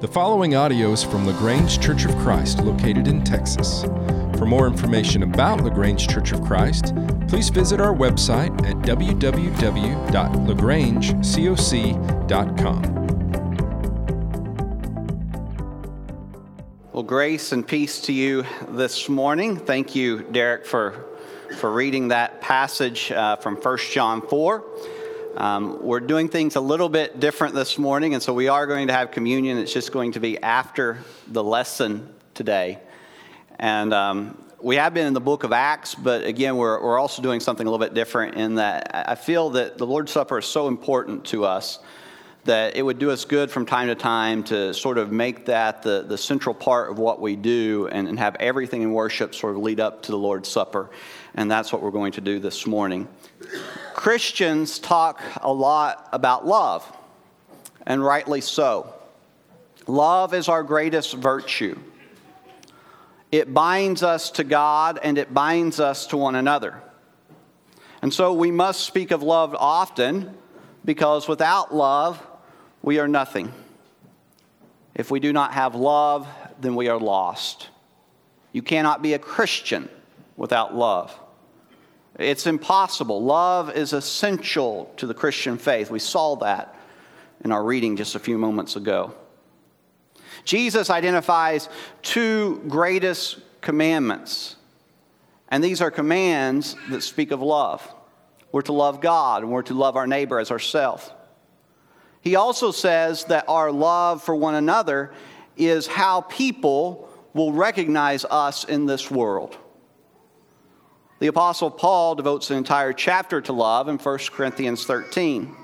The following audio is from LaGrange Church of Christ, located in Texas. For more information about LaGrange Church of Christ, please visit our website at www.lagrangecoc.com. Well, grace and peace to you this morning. Thank you, Derek, for, for reading that passage uh, from 1 John 4. Um, we're doing things a little bit different this morning, and so we are going to have communion. It's just going to be after the lesson today. And um, we have been in the book of Acts, but again, we're, we're also doing something a little bit different in that I feel that the Lord's Supper is so important to us that it would do us good from time to time to sort of make that the, the central part of what we do and, and have everything in worship sort of lead up to the Lord's Supper. And that's what we're going to do this morning. Christians talk a lot about love, and rightly so. Love is our greatest virtue. It binds us to God and it binds us to one another. And so we must speak of love often because without love, we are nothing. If we do not have love, then we are lost. You cannot be a Christian without love. It's impossible. Love is essential to the Christian faith. We saw that in our reading just a few moments ago. Jesus identifies two greatest commandments, and these are commands that speak of love. We're to love God, and we're to love our neighbor as ourselves. He also says that our love for one another is how people will recognize us in this world. The Apostle Paul devotes an entire chapter to love in 1 Corinthians 13.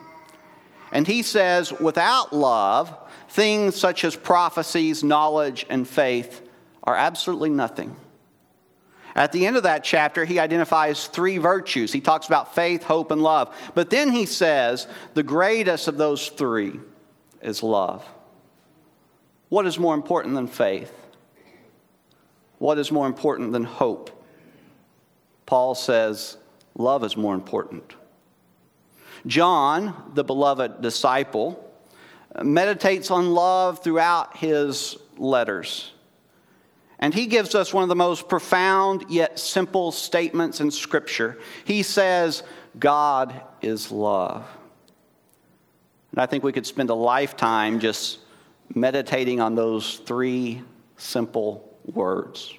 And he says, without love, things such as prophecies, knowledge, and faith are absolutely nothing. At the end of that chapter, he identifies three virtues. He talks about faith, hope, and love. But then he says the greatest of those three is love. What is more important than faith? What is more important than hope? Paul says love is more important. John, the beloved disciple, meditates on love throughout his letters. And he gives us one of the most profound yet simple statements in Scripture. He says, God is love. And I think we could spend a lifetime just meditating on those three simple words.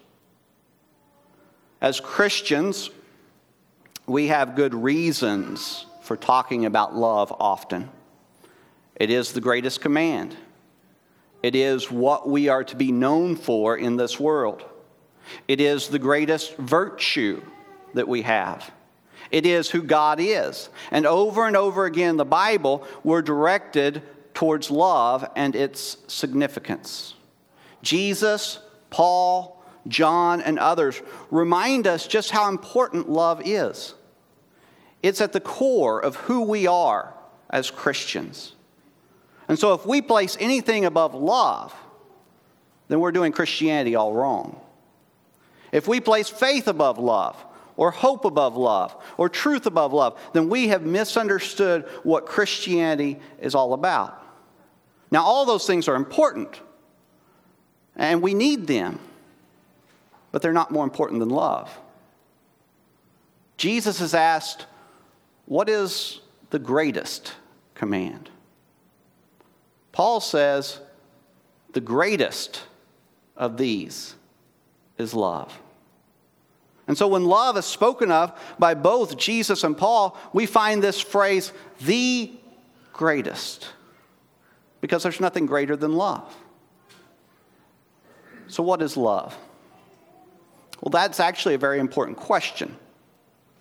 As Christians, we have good reasons for talking about love often. It is the greatest command. It is what we are to be known for in this world. It is the greatest virtue that we have. It is who God is. And over and over again, the Bible, we're directed towards love and its significance. Jesus, Paul, John, and others remind us just how important love is. It's at the core of who we are as Christians. And so, if we place anything above love, then we're doing Christianity all wrong. If we place faith above love, or hope above love, or truth above love, then we have misunderstood what Christianity is all about. Now, all those things are important, and we need them but they're not more important than love. Jesus is asked, What is the greatest command? Paul says, The greatest of these is love. And so when love is spoken of by both Jesus and Paul, we find this phrase, the greatest, because there's nothing greater than love. So, what is love? Well, that's actually a very important question,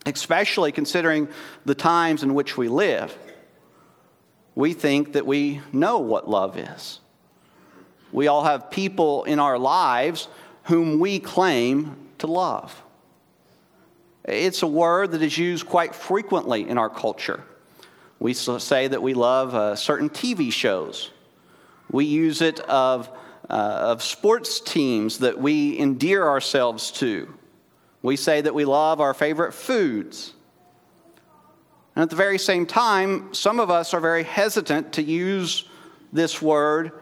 especially considering the times in which we live. We think that we know what love is. We all have people in our lives whom we claim to love. It's a word that is used quite frequently in our culture. We say that we love uh, certain TV shows. We use it of uh, of sports teams that we endear ourselves to. We say that we love our favorite foods. And at the very same time, some of us are very hesitant to use this word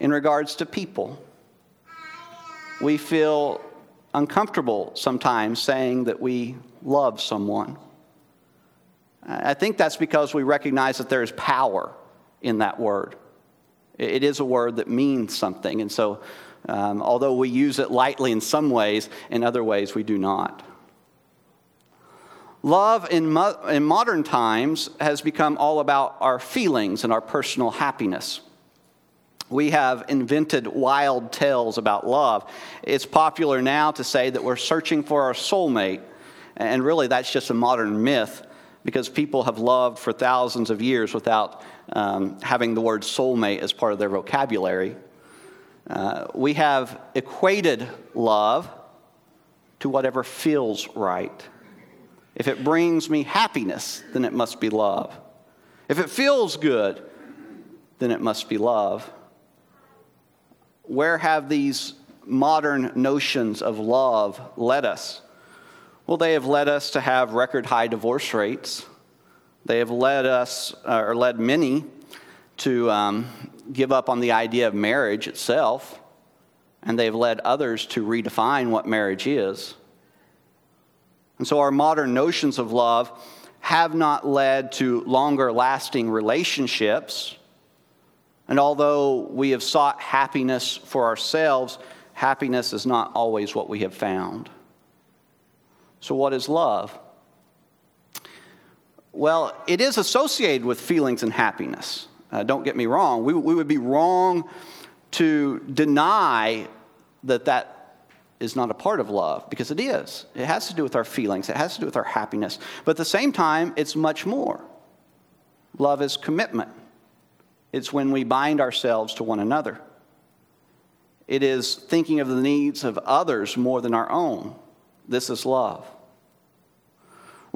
in regards to people. We feel uncomfortable sometimes saying that we love someone. I think that's because we recognize that there is power in that word. It is a word that means something. And so, um, although we use it lightly in some ways, in other ways we do not. Love in, mo- in modern times has become all about our feelings and our personal happiness. We have invented wild tales about love. It's popular now to say that we're searching for our soulmate, and really that's just a modern myth because people have loved for thousands of years without um, having the word soulmate as part of their vocabulary. Uh, we have equated love to whatever feels right. If it brings me happiness, then it must be love. If it feels good, then it must be love. Where have these modern notions of love led us? Well, they have led us to have record high divorce rates. They have led us, uh, or led many, to um, give up on the idea of marriage itself. And they've led others to redefine what marriage is. And so our modern notions of love have not led to longer lasting relationships. And although we have sought happiness for ourselves, happiness is not always what we have found. So, what is love? Well, it is associated with feelings and happiness. Uh, don't get me wrong. We, we would be wrong to deny that that is not a part of love because it is. It has to do with our feelings, it has to do with our happiness. But at the same time, it's much more. Love is commitment, it's when we bind ourselves to one another. It is thinking of the needs of others more than our own. This is love.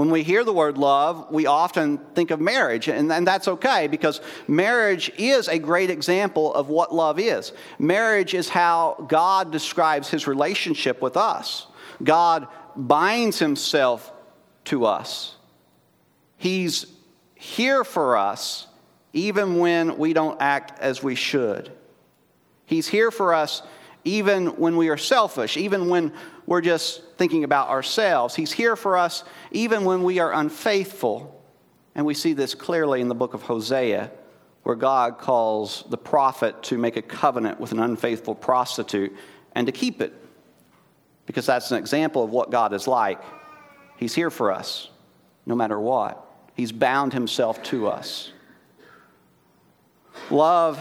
When we hear the word love, we often think of marriage, and, and that's okay because marriage is a great example of what love is. Marriage is how God describes his relationship with us. God binds himself to us, He's here for us even when we don't act as we should. He's here for us even when we are selfish, even when we're just thinking about ourselves. He's here for us even when we are unfaithful. And we see this clearly in the book of Hosea, where God calls the prophet to make a covenant with an unfaithful prostitute and to keep it. Because that's an example of what God is like. He's here for us, no matter what. He's bound himself to us. Love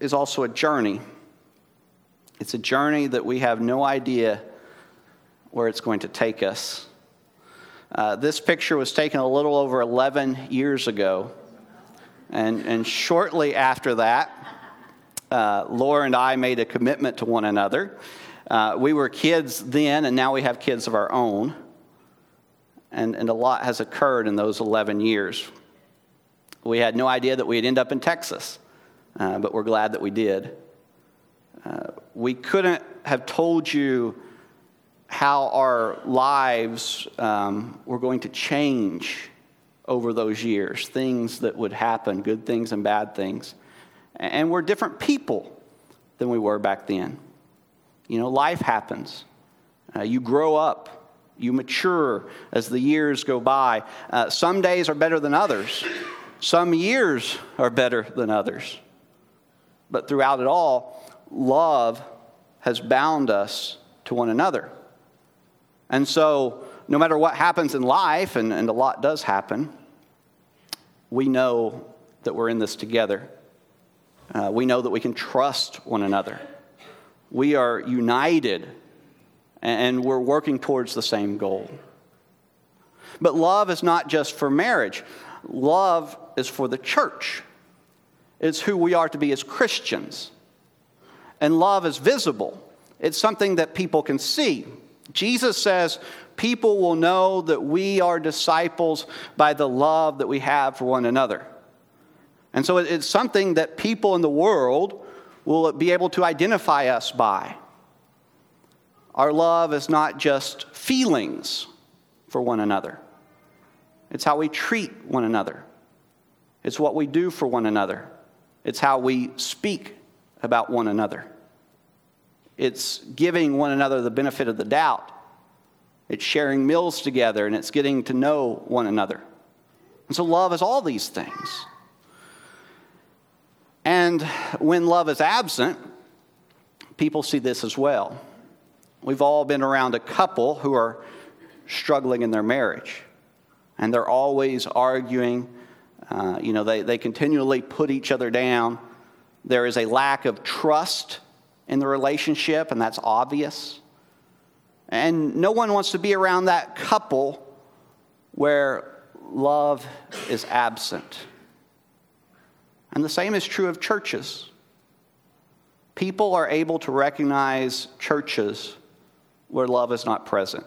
is also a journey. It's a journey that we have no idea where it's going to take us. Uh, this picture was taken a little over 11 years ago. And, and shortly after that, uh, Laura and I made a commitment to one another. Uh, we were kids then, and now we have kids of our own. And, and a lot has occurred in those 11 years. We had no idea that we'd end up in Texas, uh, but we're glad that we did. We couldn't have told you how our lives um, were going to change over those years, things that would happen, good things and bad things. And we're different people than we were back then. You know, life happens. Uh, you grow up, you mature as the years go by. Uh, some days are better than others, some years are better than others. But throughout it all, love has bound us to one another. And so, no matter what happens in life, and, and a lot does happen, we know that we're in this together. Uh, we know that we can trust one another. We are united, and we're working towards the same goal. But love is not just for marriage, love is for the church. It's who we are to be as Christians. And love is visible, it's something that people can see. Jesus says, People will know that we are disciples by the love that we have for one another. And so it's something that people in the world will be able to identify us by. Our love is not just feelings for one another, it's how we treat one another, it's what we do for one another, it's how we speak about one another. It's giving one another the benefit of the doubt. It's sharing meals together and it's getting to know one another. And so love is all these things. And when love is absent, people see this as well. We've all been around a couple who are struggling in their marriage, and they're always arguing. Uh, you know, they, they continually put each other down. There is a lack of trust in the relationship, and that's obvious. And no one wants to be around that couple where love is absent. And the same is true of churches. People are able to recognize churches where love is not present.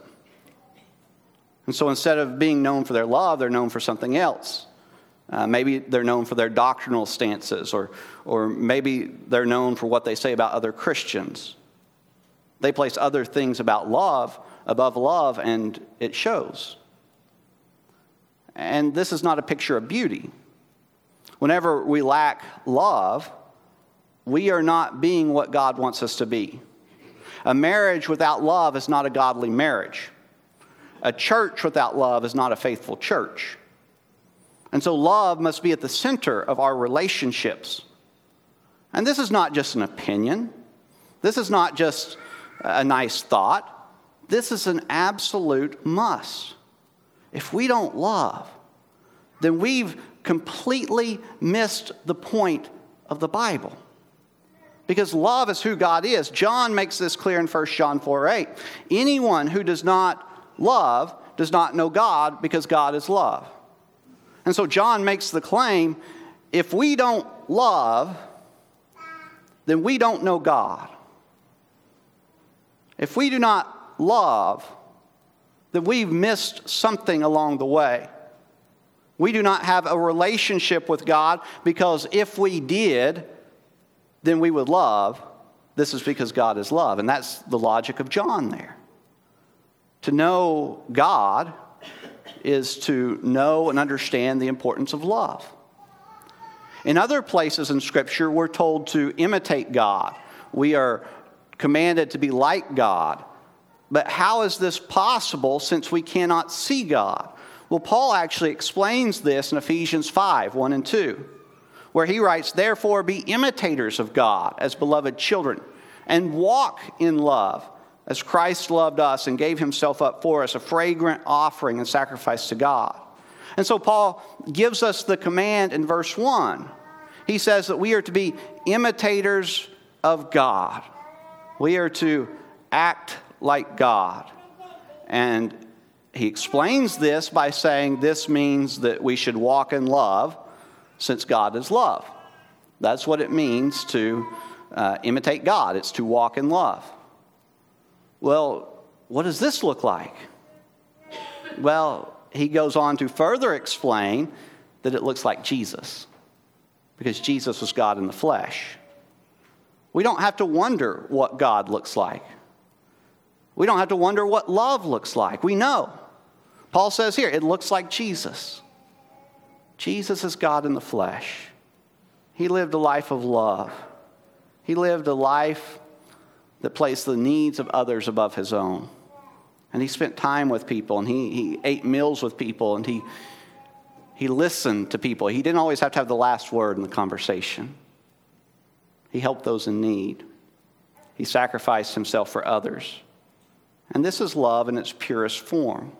And so instead of being known for their love, they're known for something else. Uh, maybe they're known for their doctrinal stances, or, or maybe they're known for what they say about other Christians. They place other things about love above love, and it shows. And this is not a picture of beauty. Whenever we lack love, we are not being what God wants us to be. A marriage without love is not a godly marriage. A church without love is not a faithful church. And so, love must be at the center of our relationships. And this is not just an opinion, this is not just a nice thought. This is an absolute must. If we don't love, then we've completely missed the point of the Bible because love is who God is. John makes this clear in 1 John 4 8. Anyone who does not love does not know God because God is love. And so John makes the claim if we don't love, then we don't know God. If we do not love, then we've missed something along the way. We do not have a relationship with God because if we did, then we would love. This is because God is love. And that's the logic of John there. To know God is to know and understand the importance of love. In other places in Scripture, we're told to imitate God. We are commanded to be like God. But how is this possible since we cannot see God? Well, Paul actually explains this in Ephesians 5 1 and 2 where he writes, Therefore, be imitators of God as beloved children, and walk in love as Christ loved us and gave himself up for us, a fragrant offering and sacrifice to God. And so Paul gives us the command in verse 1. He says that we are to be imitators of God. We are to act like God. And he explains this by saying this means that we should walk in love since God is love. That's what it means to uh, imitate God, it's to walk in love. Well, what does this look like? Well, he goes on to further explain that it looks like Jesus, because Jesus was God in the flesh. We don't have to wonder what God looks like. We don't have to wonder what love looks like. We know. Paul says here, it looks like Jesus. Jesus is God in the flesh. He lived a life of love. He lived a life that placed the needs of others above his own. And he spent time with people and he, he ate meals with people and he, he listened to people. He didn't always have to have the last word in the conversation. He helped those in need. He sacrificed himself for others. And this is love in its purest form.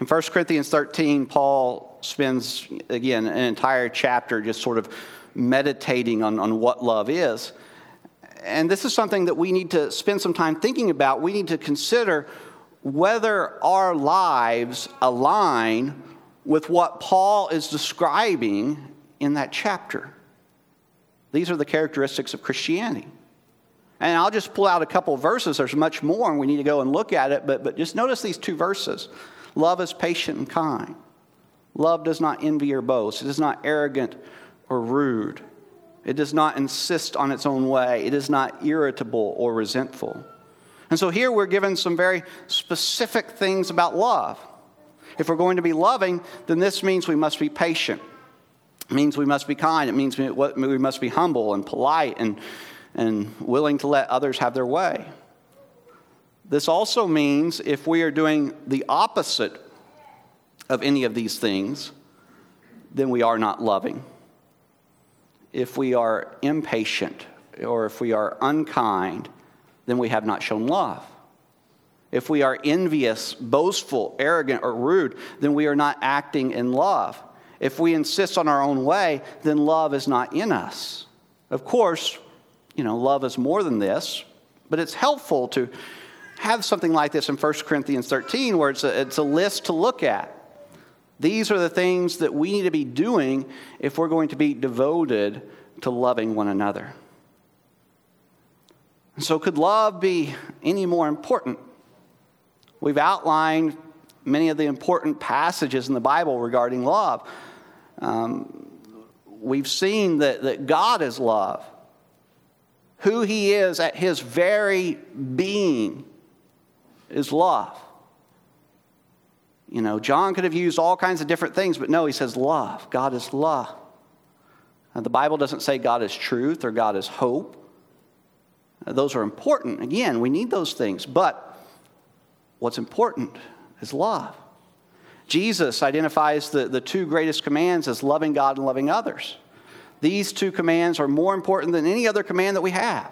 In 1 Corinthians 13, Paul spends, again, an entire chapter just sort of meditating on, on what love is. And this is something that we need to spend some time thinking about. We need to consider whether our lives align with what Paul is describing in that chapter. These are the characteristics of Christianity. And I'll just pull out a couple verses. There's much more, and we need to go and look at it, but, but just notice these two verses. Love is patient and kind. Love does not envy or boast. It is not arrogant or rude. It does not insist on its own way. It is not irritable or resentful. And so here we're given some very specific things about love. If we're going to be loving, then this means we must be patient. It means we must be kind. It means we, must be humble and polite and, and willing to let others have their way. This also means if we are doing the opposite of any of these things, then we are not loving. If we are impatient or if we are unkind, then we have not shown love. If we are envious, boastful, arrogant, or rude, then we are not acting in love. If we insist on our own way, then love is not in us. Of course, you know, love is more than this, but it's helpful to have something like this in 1 Corinthians 13 where it's a, it's a list to look at. These are the things that we need to be doing if we're going to be devoted to loving one another. So, could love be any more important? We've outlined many of the important passages in the Bible regarding love. Um, we've seen that, that God is love. Who He is at His very being is love. You know, John could have used all kinds of different things, but no, he says love. God is love. Now, the Bible doesn't say God is truth or God is hope. Those are important. Again, we need those things. But what's important is love. Jesus identifies the, the two greatest commands as loving God and loving others. These two commands are more important than any other command that we have.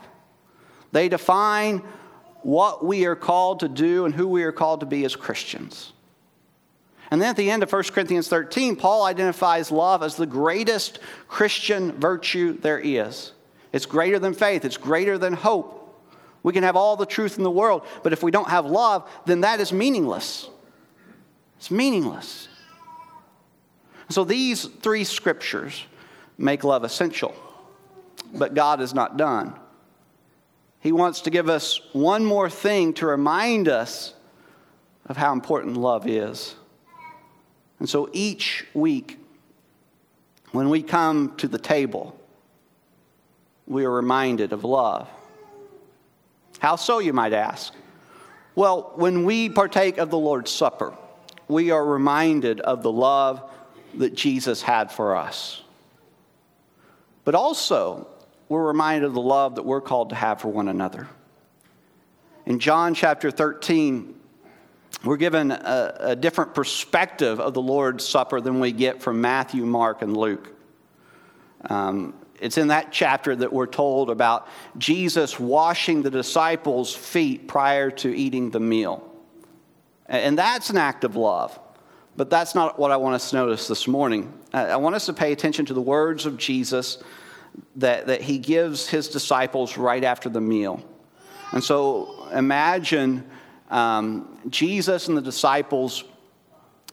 They define what we are called to do and who we are called to be as Christians. And then at the end of 1 Corinthians 13, Paul identifies love as the greatest Christian virtue there is. It's greater than faith, it's greater than hope. We can have all the truth in the world, but if we don't have love, then that is meaningless. It's meaningless. So these three scriptures make love essential, but God is not done. He wants to give us one more thing to remind us of how important love is. And so each week, when we come to the table, we are reminded of love. How so, you might ask? Well, when we partake of the Lord's Supper, we are reminded of the love that Jesus had for us. But also, we're reminded of the love that we're called to have for one another. In John chapter 13, we're given a, a, different perspective of the Lord's Supper than we get from Matthew, Mark, and Luke. Um, it's in that chapter that we're told about Jesus washing the disciples' feet prior to eating the meal. And that's an act of love. But that's not what I want us to notice this morning. I want us to pay attention to the words of Jesus that, that he gives his disciples right after the meal. And so imagine um, Jesus and the disciples,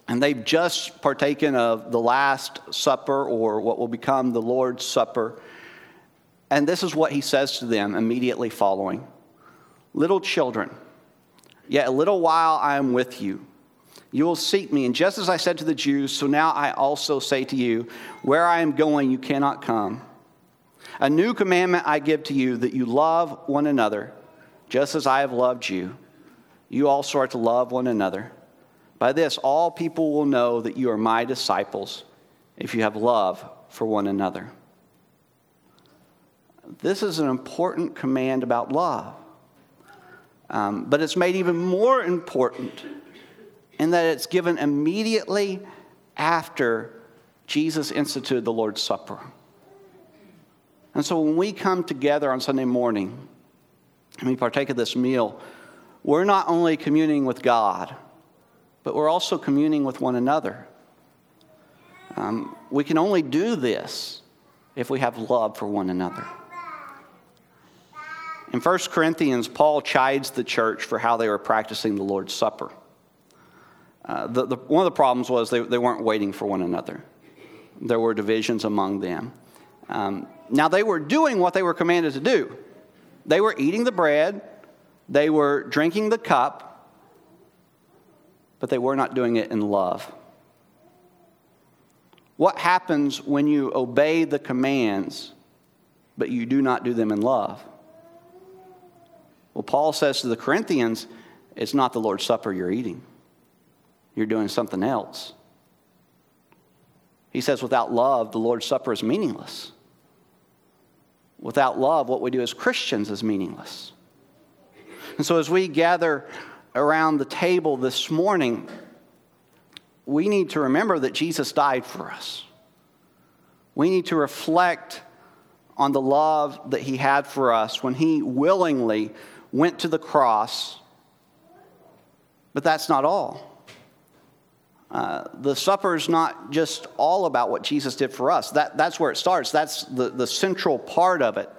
and they've just partaken of the Last Supper or what will become the Lord's Supper. And this is what he says to them immediately following Little children, yet a little while I am with you. You will seek me. And just as I said to the Jews, so now I also say to you, where I am going, you cannot come. A new commandment I give to you that you love one another, just as I have loved you you also are to love one another. By this, all people will know that you are my disciples if you have love for one another. This is an important command about love. Um, but it's made even more important in that it's given immediately after Jesus instituted the Lord's Supper. And so when we come together on Sunday morning and we partake of this meal, we're not only communing with God, but we're also communing with one another. Um, we can only do this if we have love for one another. In 1 Corinthians, Paul chides the church for how they were practicing the Lord's Supper. Uh, the, the, one of the problems was they, they weren't waiting for one another, there were divisions among them. Um, now, they were doing what they were commanded to do. They were eating the bread, they were drinking the cup, but they were not doing it in love. What happens when you obey the commands, but you do not do them in love? Well, Paul says to the Corinthians, it's not the Lord's Supper you're eating, you're doing something else. He says, without love, the Lord's Supper is meaningless. Without love, what we do as Christians is meaningless. And so, as we gather around the table this morning, we need to remember that Jesus died for us. We need to reflect on the love that he had for us when he willingly went to the cross. But that's not all. Uh, the supper is not just all about what Jesus did for us. That, that's where it starts. That's the, the central part of it.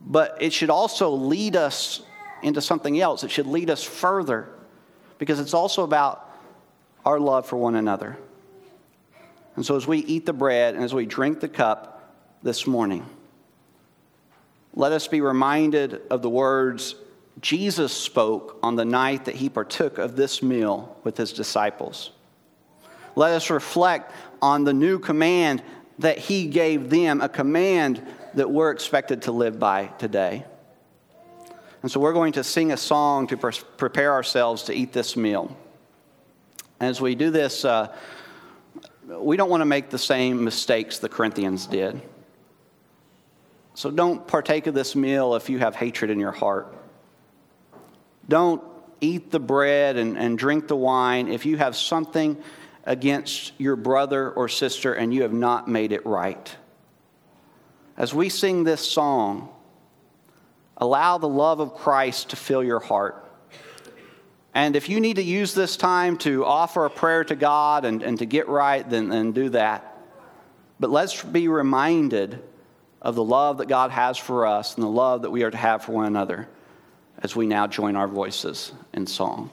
But it should also lead us into something else. It should lead us further because it's also about our love for one another. And so, as we eat the bread and as we drink the cup this morning, let us be reminded of the words Jesus spoke on the night that he partook of this meal with his disciples. Let us reflect on the new command that he gave them, a command that we're expected to live by today. And so we're going to sing a song to pre- prepare ourselves to eat this meal. As we do this, uh, we don't want to make the same mistakes the Corinthians did. So don't partake of this meal if you have hatred in your heart. Don't eat the bread and, and drink the wine if you have something against your brother or sister and you have not made it right. As we sing this song, allow the love of Christ to fill your heart. And if you need to use this time to offer a prayer to God and, and to get right, then, then do that. But let's be reminded of the love that God has for us and the love that we are to have for one another as we now join our voices in song.